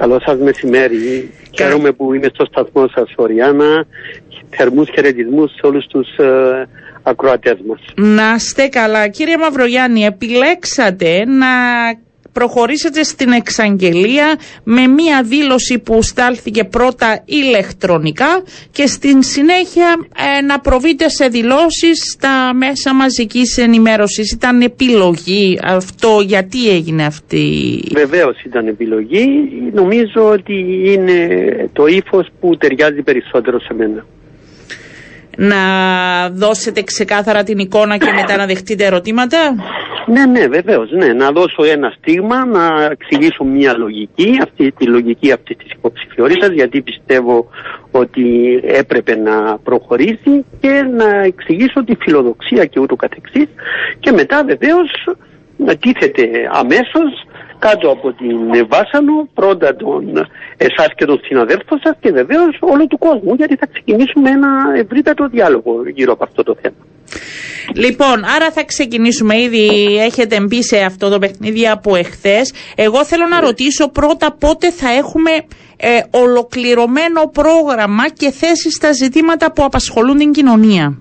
Καλό σας μεσημέρι. Χαίρομαι που είμαι στο σταθμό σας, Οριάννα. Θερμούς χαιρετισμούς σε όλους τους ε, ακροατές μας. Να είστε καλά. Κύριε Μαυρογιάννη, επιλέξατε να προχωρήσετε στην εξαγγελία με μία δήλωση που στάλθηκε πρώτα ηλεκτρονικά και στην συνέχεια ε, να προβείτε σε δηλώσεις στα μέσα μαζικής ενημέρωσης. Ήταν επιλογή αυτό, γιατί έγινε αυτή; Βεβαίως ήταν επιλογή. Νομίζω ότι είναι το ύφος που ταιριάζει περισσότερο σε μένα να δώσετε ξεκάθαρα την εικόνα και μετά να δεχτείτε ερωτήματα; Ναι, ναι, βεβαίως. Ναι. Να δώσω ένα στίγμα, να εξηγήσω μια λογική, αυτή τη λογική αυτή της υποψηφιότητας, γιατί πιστεύω ότι έπρεπε να προχωρήσει και να εξηγήσω τη φιλοδοξία και ούτω καθεξής και μετά βεβαίως να τίθεται αμέσως κάτω από την Βάσανο, πρώτα τον εσάς και τον συναδέλφο σας και βεβαίως όλο του κόσμου, γιατί θα ξεκινήσουμε ένα ευρύτατο διάλογο γύρω από αυτό το θέμα. Λοιπόν, άρα θα ξεκινήσουμε ήδη, έχετε μπει σε αυτό το παιχνίδι από εχθές. Εγώ θέλω να ρωτήσω πρώτα πότε θα έχουμε ε, ολοκληρωμένο πρόγραμμα και θέσεις στα ζητήματα που απασχολούν την κοινωνία.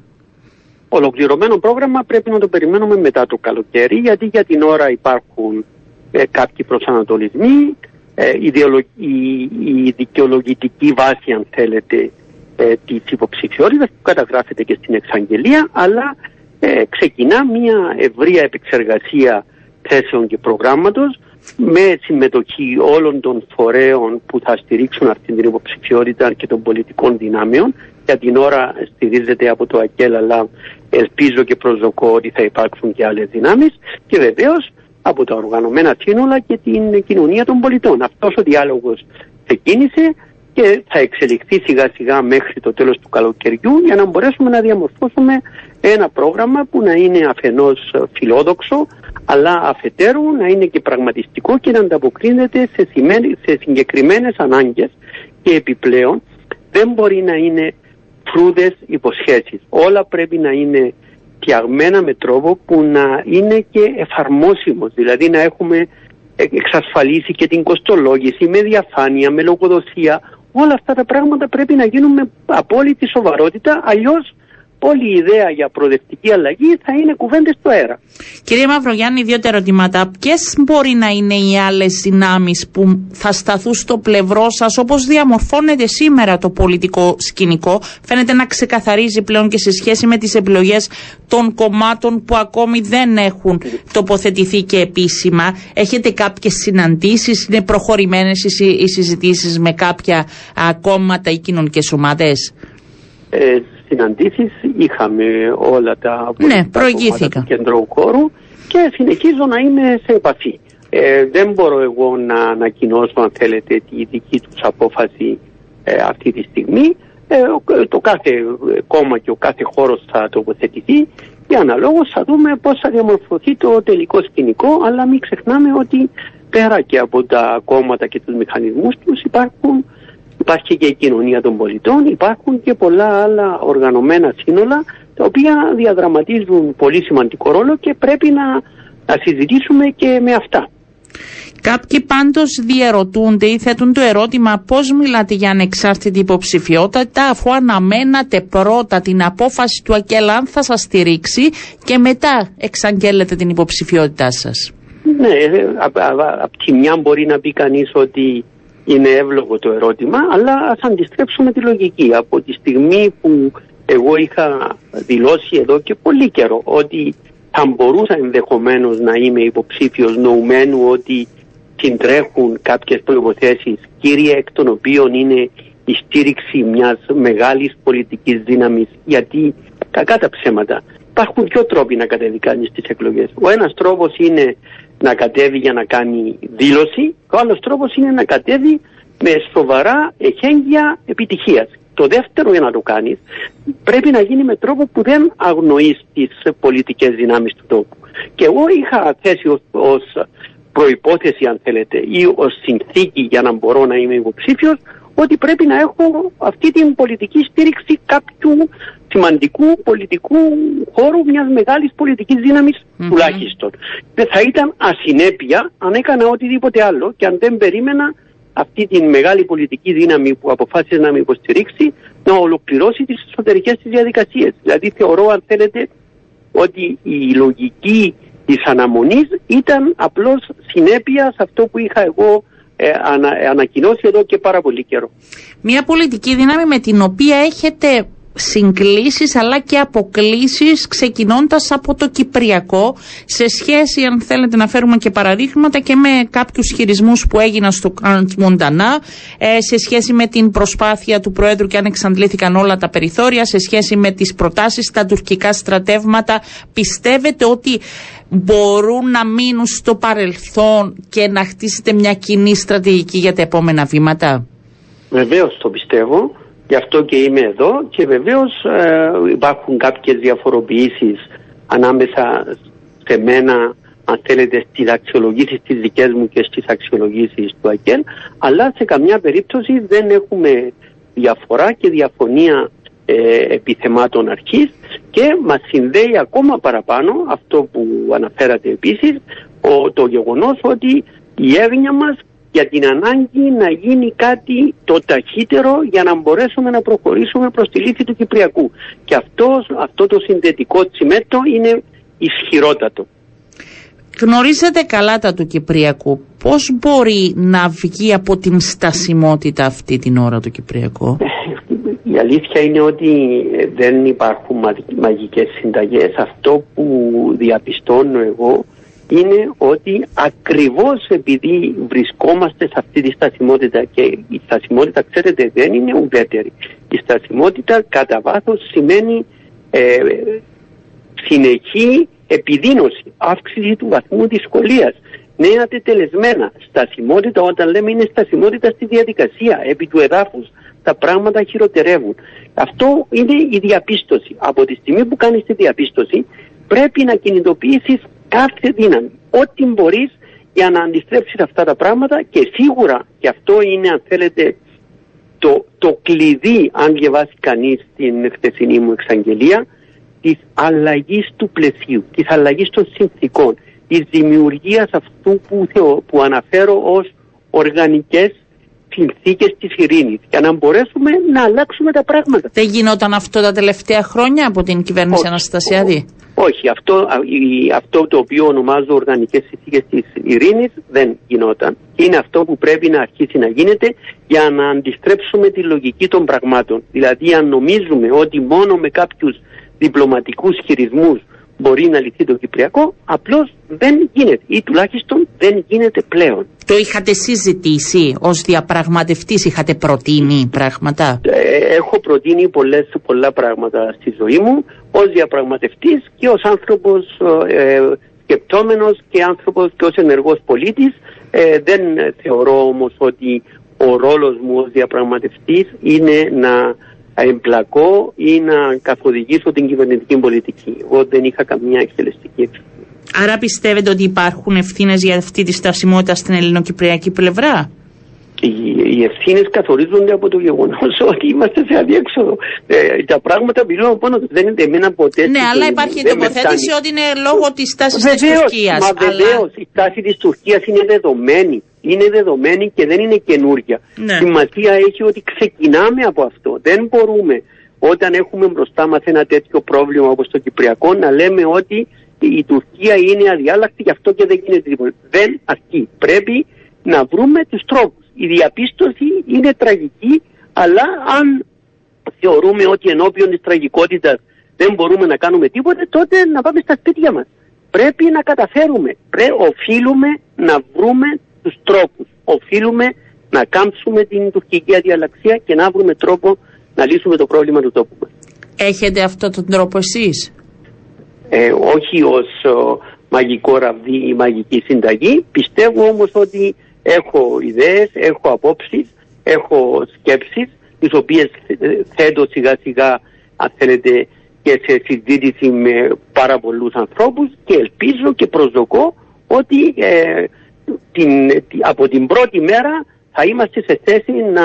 Ολοκληρωμένο πρόγραμμα πρέπει να το περιμένουμε μετά το καλοκαίρι, γιατί για την ώρα υπάρχουν ε, κάποιοι προσανατολισμοί, ε, η, η, δικαιολογητική βάση, αν θέλετε, ε, της υποψηφιότητας που καταγράφεται και στην εξαγγελία, αλλά ε, ξεκινά μια ευρεία επεξεργασία θέσεων και προγράμματος με συμμετοχή όλων των φορέων που θα στηρίξουν αυτή την υποψηφιότητα και των πολιτικών δυνάμεων. Για την ώρα στηρίζεται από το ΑΚΕΛ, αλλά ελπίζω και προσδοκώ ότι θα υπάρξουν και άλλες δυνάμεις. Και βεβαίως από τα οργανωμένα σύνολα και την κοινωνία των πολιτών. Αυτός ο διάλογος ξεκίνησε και θα εξελιχθεί σιγά σιγά μέχρι το τέλος του καλοκαιριού για να μπορέσουμε να διαμορφώσουμε ένα πρόγραμμα που να είναι αφενός φιλόδοξο αλλά αφετέρου να είναι και πραγματιστικό και να ανταποκρίνεται σε, σε συγκεκριμένες ανάγκες και επιπλέον δεν μπορεί να είναι φρούδες υποσχέσεις. Όλα πρέπει να είναι φτιαγμένα με τρόπο που να είναι και εφαρμόσιμος, δηλαδή να έχουμε εξασφαλίσει και την κοστολόγηση με διαφάνεια, με λογοδοσία. Όλα αυτά τα πράγματα πρέπει να γίνουν με απόλυτη σοβαρότητα, αλλιώς όλη η ιδέα για προοδευτική αλλαγή θα είναι κουβέντες στο αέρα. Κύριε Μαυρογιάννη, δύο ερωτήματα. Ποιες μπορεί να είναι οι άλλες δυνάμεις που θα σταθούν στο πλευρό σας, όπως διαμορφώνεται σήμερα το πολιτικό σκηνικό, φαίνεται να ξεκαθαρίζει πλέον και σε σχέση με τις επιλογές των κομμάτων που ακόμη δεν έχουν τοποθετηθεί και επίσημα. Έχετε κάποιες συναντήσεις, είναι προχωρημένες οι συζητήσεις με κάποια κόμματα ή κοινωνικές ομάδες; Ε, συναντήσεις είχαμε όλα τα ναι, προηγήθηκα. του κεντρικού χώρου και συνεχίζω να είμαι σε επαφή. Ε, δεν μπορώ εγώ να ανακοινώσω αν θέλετε τη δική τους απόφαση ε, αυτή τη στιγμή. Ε, το κάθε κόμμα και ο κάθε χώρος θα τοποθετηθεί και αναλόγως θα δούμε πώς θα διαμορφωθεί το τελικό σκηνικό αλλά μην ξεχνάμε ότι πέρα και από τα κόμματα και τους μηχανισμούς τους υπάρχουν Υπάρχει και η κοινωνία των πολιτών, υπάρχουν και πολλά άλλα οργανωμένα σύνολα τα οποία διαδραματίζουν πολύ σημαντικό ρόλο και πρέπει να, να συζητήσουμε και με αυτά. Κάποιοι πάντως διαρωτούνται ή θέτουν το ερώτημα πώς μιλάτε για ανεξάρτητη υποψηφιότητα αφού αναμένατε πρώτα την απόφαση του ΑΚΕΛΑΝ θα σας στηρίξει και μετά εξαγγέλλετε την υποψηφιότητά σας. Ναι, ε, από τη μια μπορεί να πει κανείς ότι είναι εύλογο το ερώτημα, αλλά ας αντιστρέψουμε τη λογική. Από τη στιγμή που εγώ είχα δηλώσει εδώ και πολύ καιρό ότι θα μπορούσα ενδεχομένως να είμαι υποψήφιος νοουμένου ότι συντρέχουν κάποιες προϋποθέσεις κύρια εκ των οποίων είναι η στήριξη μιας μεγάλης πολιτικής δύναμης γιατί κακά τα ψέματα υπάρχουν δύο τρόποι να κατέβει κανείς στις εκλογές. Ο ένας τρόπος είναι να κατέβει για να κάνει δήλωση, ο άλλος τρόπος είναι να κατέβει με σοβαρά εχέγγυα επιτυχίας. Το δεύτερο για να το κάνεις πρέπει να γίνει με τρόπο που δεν αγνοείς τις πολιτικές δυνάμεις του τόπου. Και εγώ είχα θέσει ως, ως προϋπόθεση αν θέλετε ή ως συνθήκη για να μπορώ να είμαι υποψήφιος ότι πρέπει να έχω αυτή την πολιτική στήριξη κάποιου σημαντικού πολιτικού χώρου μιας μεγάλης πολιτικής τουλάχιστον. Δεν θα ήταν ασυνέπεια αν έκανα οτιδήποτε άλλο και αν δεν περίμενα αυτή τη μεγάλη πολιτική δύναμη που αποφάσισε να με υποστηρίξει να ολοκληρώσει τις εσωτερικές της διαδικασίες. Δηλαδή θεωρώ αν θέλετε ότι η λογική της αναμονής ήταν απλώς συνέπεια σε αυτό που είχα εγώ ε, ανα, ανακοινώσει εδώ και πάρα πολύ καιρό. Μια πολιτική δύναμη με την οποία έχετε συγκλήσεις αλλά και αποκλήσεις ξεκινώντας από το Κυπριακό σε σχέση αν θέλετε να φέρουμε και παραδείγματα και με κάποιους χειρισμούς που έγιναν στο Καντ Μοντανά ε, σε σχέση με την προσπάθεια του Προέδρου και αν εξαντλήθηκαν όλα τα περιθώρια σε σχέση με τις προτάσεις στα τουρκικά στρατεύματα πιστεύετε ότι μπορούν να μείνουν στο παρελθόν και να χτίσετε μια κοινή στρατηγική για τα επόμενα βήματα; Βεβαίως το πιστεύω Γι' αυτό και είμαι εδώ και βεβαίως ε, υπάρχουν κάποιες διαφοροποιήσεις ανάμεσα σε μένα αν θέλετε στις αξιολογήσεις τις δικές μου και στις αξιολογήσεις του ΑΚΕΛ αλλά σε καμιά περίπτωση δεν έχουμε διαφορά και διαφωνία ε, επιθεμάτων αρχής και μας συνδέει ακόμα παραπάνω αυτό που αναφέρατε επίσης ο, το γεγονός ότι η έγνοια μας για την ανάγκη να γίνει κάτι το ταχύτερο για να μπορέσουμε να προχωρήσουμε προς τη λύση του Κυπριακού. Και αυτός, αυτό το συνδετικό τσιμέτο είναι ισχυρότατο. Γνωρίζετε καλά τα του Κυπριακού. Πώς μπορεί να βγει από την στασιμότητα αυτή την ώρα του Κυπριακού; Ε, η αλήθεια είναι ότι δεν υπάρχουν μαγικές συνταγές. Αυτό που διαπιστώνω εγώ είναι ότι ακριβώς επειδή βρισκόμαστε σε αυτή τη στασιμότητα και η στασιμότητα ξέρετε δεν είναι ουδέτερη. Η στασιμότητα κατά βάθος σημαίνει ε, συνεχή επιδίνωση, αύξηση του βαθμού δυσκολίας, νέα τετελεσμένα. Στασιμότητα όταν λέμε είναι στασιμότητα στη διαδικασία, επί του εδάφους. Τα πράγματα χειροτερεύουν. Αυτό είναι η διαπίστωση. Από τη στιγμή που κάνεις τη διαπίστωση πρέπει να κινητοποιήσεις κάθε δύναμη, ό,τι μπορείς για να αντιστρέψεις αυτά τα πράγματα και σίγουρα και αυτό είναι αν θέλετε το, το κλειδί αν διαβάσει κανείς την χθεσινή μου εξαγγελία της αλλαγής του πλαισίου, της αλλαγής των συνθήκων, της δημιουργίας αυτού που, θεω, που αναφέρω ως οργανικές συνθήκες της ειρήνης για να μπορέσουμε να αλλάξουμε τα πράγματα. Δεν γινόταν αυτό τα τελευταία χρόνια από την κυβέρνηση Αναστασιάδη; Όχι, αυτό, αυτό το οποίο ονομάζω οργανικές συνθήκες της ειρήνης δεν γινόταν. Είναι αυτό που πρέπει να αρχίσει να γίνεται για να αντιστρέψουμε τη λογική των πραγμάτων. Δηλαδή αν νομίζουμε ότι μόνο με κάποιους διπλωματικούς χειρισμούς μπορεί να λυθεί το Κυπριακό, απλώς δεν γίνεται ή τουλάχιστον δεν γίνεται πλέον. Το είχατε συζητήσει ως διαπραγματευτής, είχατε προτείνει πράγματα; Ε, έχω προτείνει πολλές, πολλά πράγματα στη ζωή μου ως διαπραγματευτής και ως άνθρωπος ε, σκεπτόμενος και άνθρωπος και ως ενεργός πολίτης. Ε, δεν θεωρώ όμως ότι ο ρόλος μου ως διαπραγματευτής είναι να εμπλακώ ή να καθοδηγήσω την κυβερνητική πολιτική. Εγώ δεν είχα καμία εκτελεστική ευθύνη. Άρα πιστεύετε ότι υπάρχουν ευθύνες για αυτή τη στασιμότητα στην ελληνοκυπριακή πλευρά; Οι, οι ευθύνες καθορίζονται από το γεγονός ότι είμαστε σε αδιέξοδο. Ε, τα πράγματα μιλούν μόνο τους. Δεν είναι εμένα ποτέ. Ναι, αλλά υπάρχει η τοποθέτηση ότι είναι λόγω της τάσης της Τουρκίας. Μα βεβαίως η τάση της Τουρκίας είναι δεδομένη είναι δεδομένη και δεν είναι καινούρια. Ναι. Σημασία έχει ότι ξεκινάμε από αυτό. Δεν μπορούμε όταν έχουμε μπροστά μας ένα τέτοιο πρόβλημα όπως το Κυπριακό να λέμε ότι η Τουρκία είναι αδιάλακτη γι' αυτό και δεν γίνεται τίποτα. Δεν αρκεί. Πρέπει να βρούμε τους τρόπους. Η διαπίστωση είναι τραγική αλλά αν θεωρούμε ότι ενώπιον της τραγικότητας δεν μπορούμε να κάνουμε τίποτα τότε να πάμε στα σπίτια μας. Πρέπει να καταφέρουμε. Πρέ, οφείλουμε να βρούμε τους τρόπους. Οφείλουμε να κάμψουμε την τουρκική αδιαλαξία και να βρούμε τρόπο να λύσουμε το πρόβλημα του τόπου μας. Έχετε αυτό τον τρόπο εσείς; Ε, όχι ως μαγικό ραβδί ή μαγική συνταγή. Πιστεύω όμως ότι έχω ιδέες, έχω απόψεις, έχω σκέψεις τις οποίες θέτω σιγά σιγά αν θέλετε και σε συζήτηση με πάρα πολλούς ανθρώπους και ελπίζω και προσδοκώ ότι ε, την, από την πρώτη μέρα θα είμαστε σε θέση να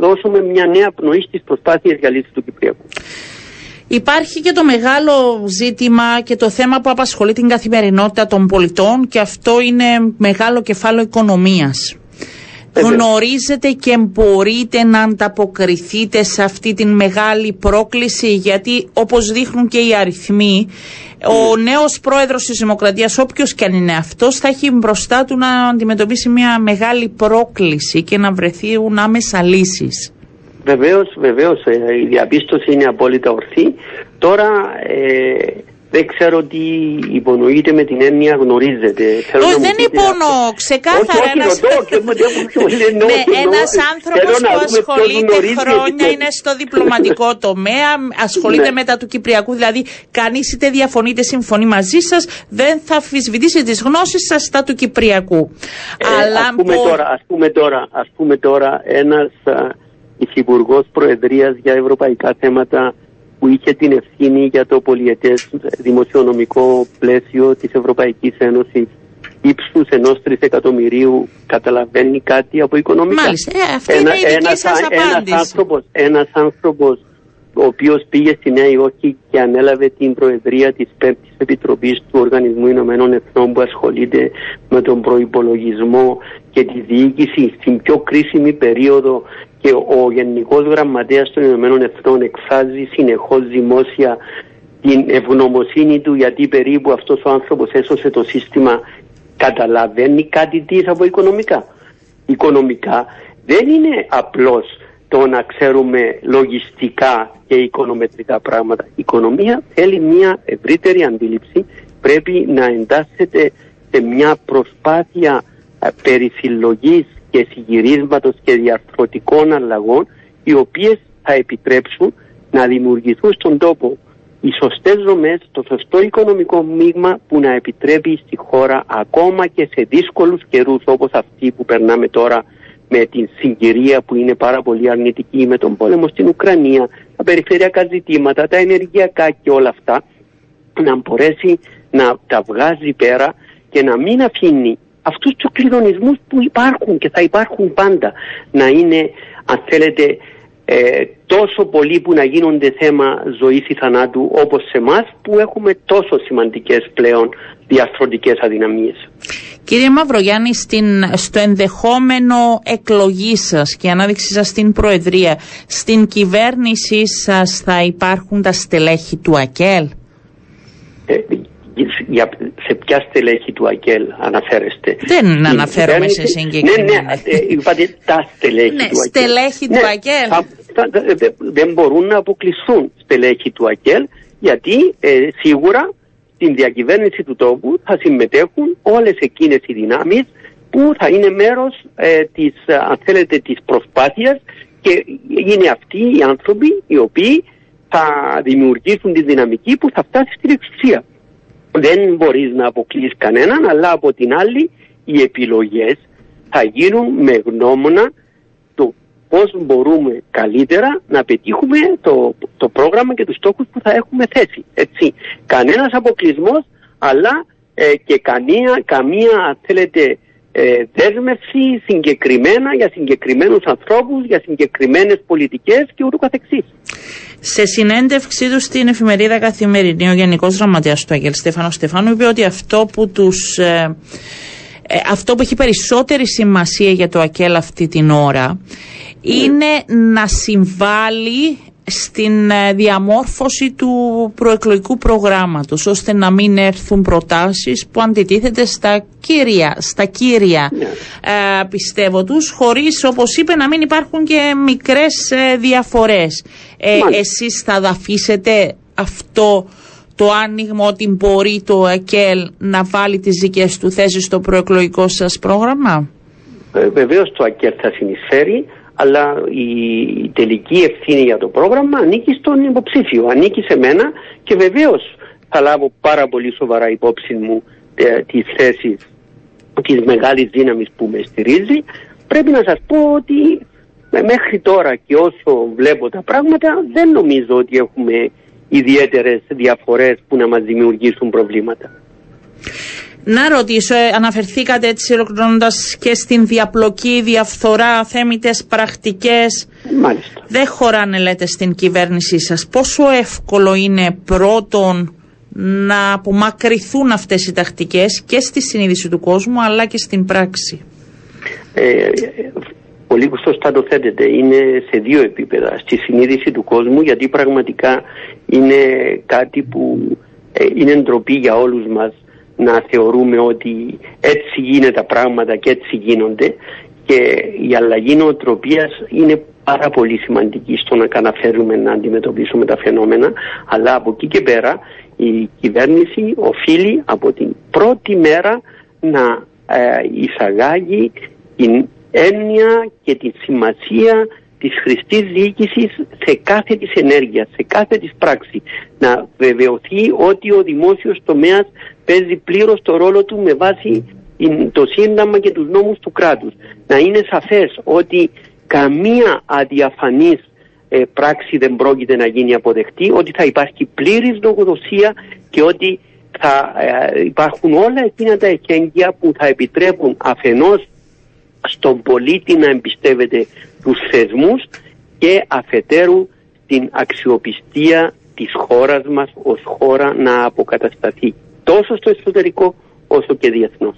δώσουμε μια νέα πνοή στις προσπάθειες για λύση του Κυπριακού. Υπάρχει και το μεγάλο ζήτημα και το θέμα που απασχολεί την καθημερινότητα των πολιτών και αυτό είναι μεγάλο κεφάλαιο οικονομίας. Γνωρίζετε και μπορείτε να ανταποκριθείτε σε αυτή την μεγάλη πρόκληση γιατί όπως δείχνουν και οι αριθμοί ο νέος πρόεδρος της Δημοκρατίας όποιος και αν είναι αυτός θα έχει μπροστά του να αντιμετωπίσει μια μεγάλη πρόκληση και να βρεθούν άμεσα λύσεις. Βεβαίως, βεβαίως ε, η διαπίστωση είναι απόλυτα ορθή. Τώρα ε, δεν ξέρω τι υπονοείται με την έννοια γνωρίζετε. Όχι, δεν υπονοώ. Ξεκάθαρα ένας ναι, ένας άνθρωπος που ασχολείται χρόνια, είναι στο διπλωματικό τομέα, ασχολείται ναι. μετά του Κυπριακού. Δηλαδή, κανείς είτε διαφωνεί είτε συμφωνεί μαζί σας, δεν θα αμφισβητήσει τις γνώσεις σας στα του Κυπριακού. Ε, Αλλά ας πούμε, τώρα, ας πούμε τώρα, ας πούμε τώρα ένας υφυπουργός Προεδρίας για ευρωπαϊκά θέματα που είχε την ευθύνη για το πολιετές δημοσιονομικό πλαίσιο της Ευρωπαϊκής Ένωσης ύψους ενός τρισεκατομμυρίου καταλαβαίνει κάτι από οικονομικά; Μάλιστα, ε, αυτή Ένα, είναι η δική ένας, σας απάντηση. Ένας άνθρωπος, ένας άνθρωπος ο οποίος πήγε στη Νέα Υόρκη και ανέλαβε την Προεδρία της Πέμπτης Επιτροπής του Οργανισμού Ηνωμένων Εθνών που ασχολείται με τον προϋπολογισμό και τη διοίκηση στην πιο κρίσιμη περίοδο και ο Γενικός Γραμματέας των Ηνωμένων Εθνών εκφράζει συνεχώς δημόσια την ευγνωμοσύνη του γιατί περίπου αυτός ο άνθρωπος έσωσε το σύστημα καταλαβαίνει κάτι της από οικονομικά. Οικονομικά δεν είναι απλώς το να ξέρουμε λογιστικά και οικονομετρικά πράγματα. Η οικονομία θέλει μια ευρύτερη αντίληψη, πρέπει να εντάσσεται σε μια προσπάθεια ε, περισυλλογής και συγκυρίσματος και διαρθρωτικών αλλαγών οι οποίες θα επιτρέψουν να δημιουργηθούν στον τόπο οι σωστές δομές, το σωστό οικονομικό μείγμα που να επιτρέπει στη χώρα ακόμα και σε δύσκολους καιρούς όπως αυτοί που περνάμε τώρα με την συγκυρία που είναι πάρα πολύ αρνητική με τον πόλεμο στην Ουκρανία, τα περιφερειακά ζητήματα, τα ενεργειακά και όλα αυτά να μπορέσει να τα βγάζει πέρα και να μην αφήνει αυτούς τους κλειδονισμούς που υπάρχουν και θα υπάρχουν πάντα να είναι αν θέλετε ε, τόσο πολλοί που να γίνονται θέμα ζωής ή θανάτου όπως σε εμάς που έχουμε τόσο σημαντικές πλέον διαρθρωτικές αδυναμίες. Κύριε Μαυρογιάννη, στην, στο ενδεχόμενο εκλογή σας και ανάδειξη σας στην Προεδρία, στην κυβέρνησή σας θα υπάρχουν τα στελέχη του ΑΚΕΛ; Ε, για, σε ποια στελέχη του ΑΚΕΛ αναφέρεστε; Δεν αναφέρομαι σε συγκεκριμένα. Ναι, ναι, ε, είπατε τα στελέχη ναι, του ΑΚΕΛ. στελέχη του ναι, ΑΚΕΛ. δεν μπορούν να αποκλειστούν στελέχη του ΑΚΕΛ γιατί ε, σίγουρα στην διακυβέρνηση του τόπου θα συμμετέχουν όλες εκείνες οι δυνάμεις που θα είναι μέρος ε, της, αν θέλετε, της προσπάθειας και είναι αυτοί οι άνθρωποι οι οποίοι θα δημιουργήσουν τη δυναμική που θα φτάσει στην εξουσία δεν μπορείς να αποκλείς κανέναν, αλλά από την άλλη οι επιλογές θα γίνουν με γνώμονα το πώς μπορούμε καλύτερα να πετύχουμε το, το πρόγραμμα και τους στόχους που θα έχουμε θέσει. Έτσι. Κανένας αποκλεισμός, αλλά ε, και καμία, καμία θέλετε, ε, δέσμευση συγκεκριμένα για συγκεκριμένους ανθρώπους, για συγκεκριμένες πολιτικές και ούτω καθεξής. Σε συνέντευξή του στην εφημερίδα Καθημερινή, ο Γενικός Γραμματέας του Αγγέλ Στέφανο Στεφάνου είπε ότι αυτό που τους. Ε, ε, αυτό που έχει περισσότερη σημασία για το ΑΚΕΛ αυτή την ώρα είναι να συμβάλλει στην ε, διαμόρφωση του προεκλογικού προγράμματος ώστε να μην έρθουν προτάσεις που αντιτίθεται στα κύρια, στα κύρια ναι. ε, πιστεύω τους χωρίς όπως είπε να μην υπάρχουν και μικρές ε, διαφορές. Ε, εσείς θα αφήσετε αυτό το άνοιγμα ότι μπορεί το ΑΚΕΛ να βάλει τις δικές του θέσεις στο προεκλογικό σας πρόγραμμα; Ε, βεβαίως το ΑΚΕΛ θα συνεισφέρει αλλά η τελική ευθύνη για το πρόγραμμα ανήκει στον υποψήφιο, ανήκει σε μένα και βεβαίως θα λάβω πάρα πολύ σοβαρά υπόψη μου ε, τις θέσεις της μεγάλης δύναμης που με στηρίζει. Πρέπει να σας πω ότι μέχρι τώρα και όσο βλέπω τα πράγματα δεν νομίζω ότι έχουμε ιδιαίτερες διαφορές που να μας δημιουργήσουν προβλήματα. Να ρωτήσω, ε, αναφερθήκατε έτσι ολοκληρώνοντας και στην διαπλοκή, διαφθορά, θέμητε πρακτικές. Μάλιστα. Δεν χωράνε, λέτε, στην κυβέρνησή σας. Πόσο εύκολο είναι πρώτον να απομακρυθούν αυτές οι τακτικές και στη συνείδηση του κόσμου αλλά και στην πράξη; Ε, πολύ σωστά το θέτεται. Είναι σε δύο επίπεδα. Στη συνείδηση του κόσμου, γιατί πραγματικά είναι κάτι που ε, είναι ντροπή για όλους μας να θεωρούμε ότι έτσι γίνεται τα πράγματα και έτσι γίνονται και η αλλαγή νοοτροπίας είναι πάρα πολύ σημαντική στο να καταφέρουμε να αντιμετωπίσουμε τα φαινόμενα αλλά από εκεί και πέρα η κυβέρνηση οφείλει από την πρώτη μέρα να ε, εισαγάγει την έννοια και τη σημασία της χρηστής διοίκησης σε κάθε της ενέργεια, σε κάθε της πράξη. Να βεβαιωθεί ότι ο δημόσιος τομέας παίζει πλήρως το ρόλο του με βάση το Σύνταγμα και τους νόμους του κράτους. Να είναι σαφές ότι καμία αδιαφανής ε, πράξη δεν πρόκειται να γίνει αποδεκτή, ότι θα υπάρχει πλήρης λογοδοσία και ότι θα ε, υπάρχουν όλα εκείνα τα εχέγγυα που θα επιτρέπουν αφενός στον πολίτη να εμπιστεύεται τους θεσμούς και αφετέρου την αξιοπιστία της χώρας μας ως χώρα να αποκατασταθεί τόσο στο εσωτερικό όσο και διεθνώς.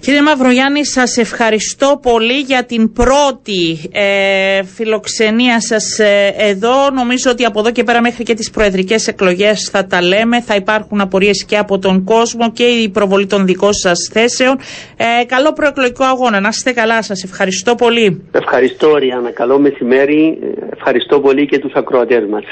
Κύριε Μαυρογιάννη, σας ευχαριστώ πολύ για την πρώτη ε, φιλοξενία σας ε, εδώ. Νομίζω ότι από εδώ και πέρα μέχρι και τις προεδρικές εκλογές θα τα λέμε. Θα υπάρχουν απορίες και από τον κόσμο και η προβολή των δικών σας θέσεων. Ε, καλό προεκλογικό αγώνα. Να είστε καλά. Σας ευχαριστώ πολύ. Ευχαριστώ Ριάννα. Καλό μεσημέρι. Ευχαριστώ πολύ και τους ακροατές μας.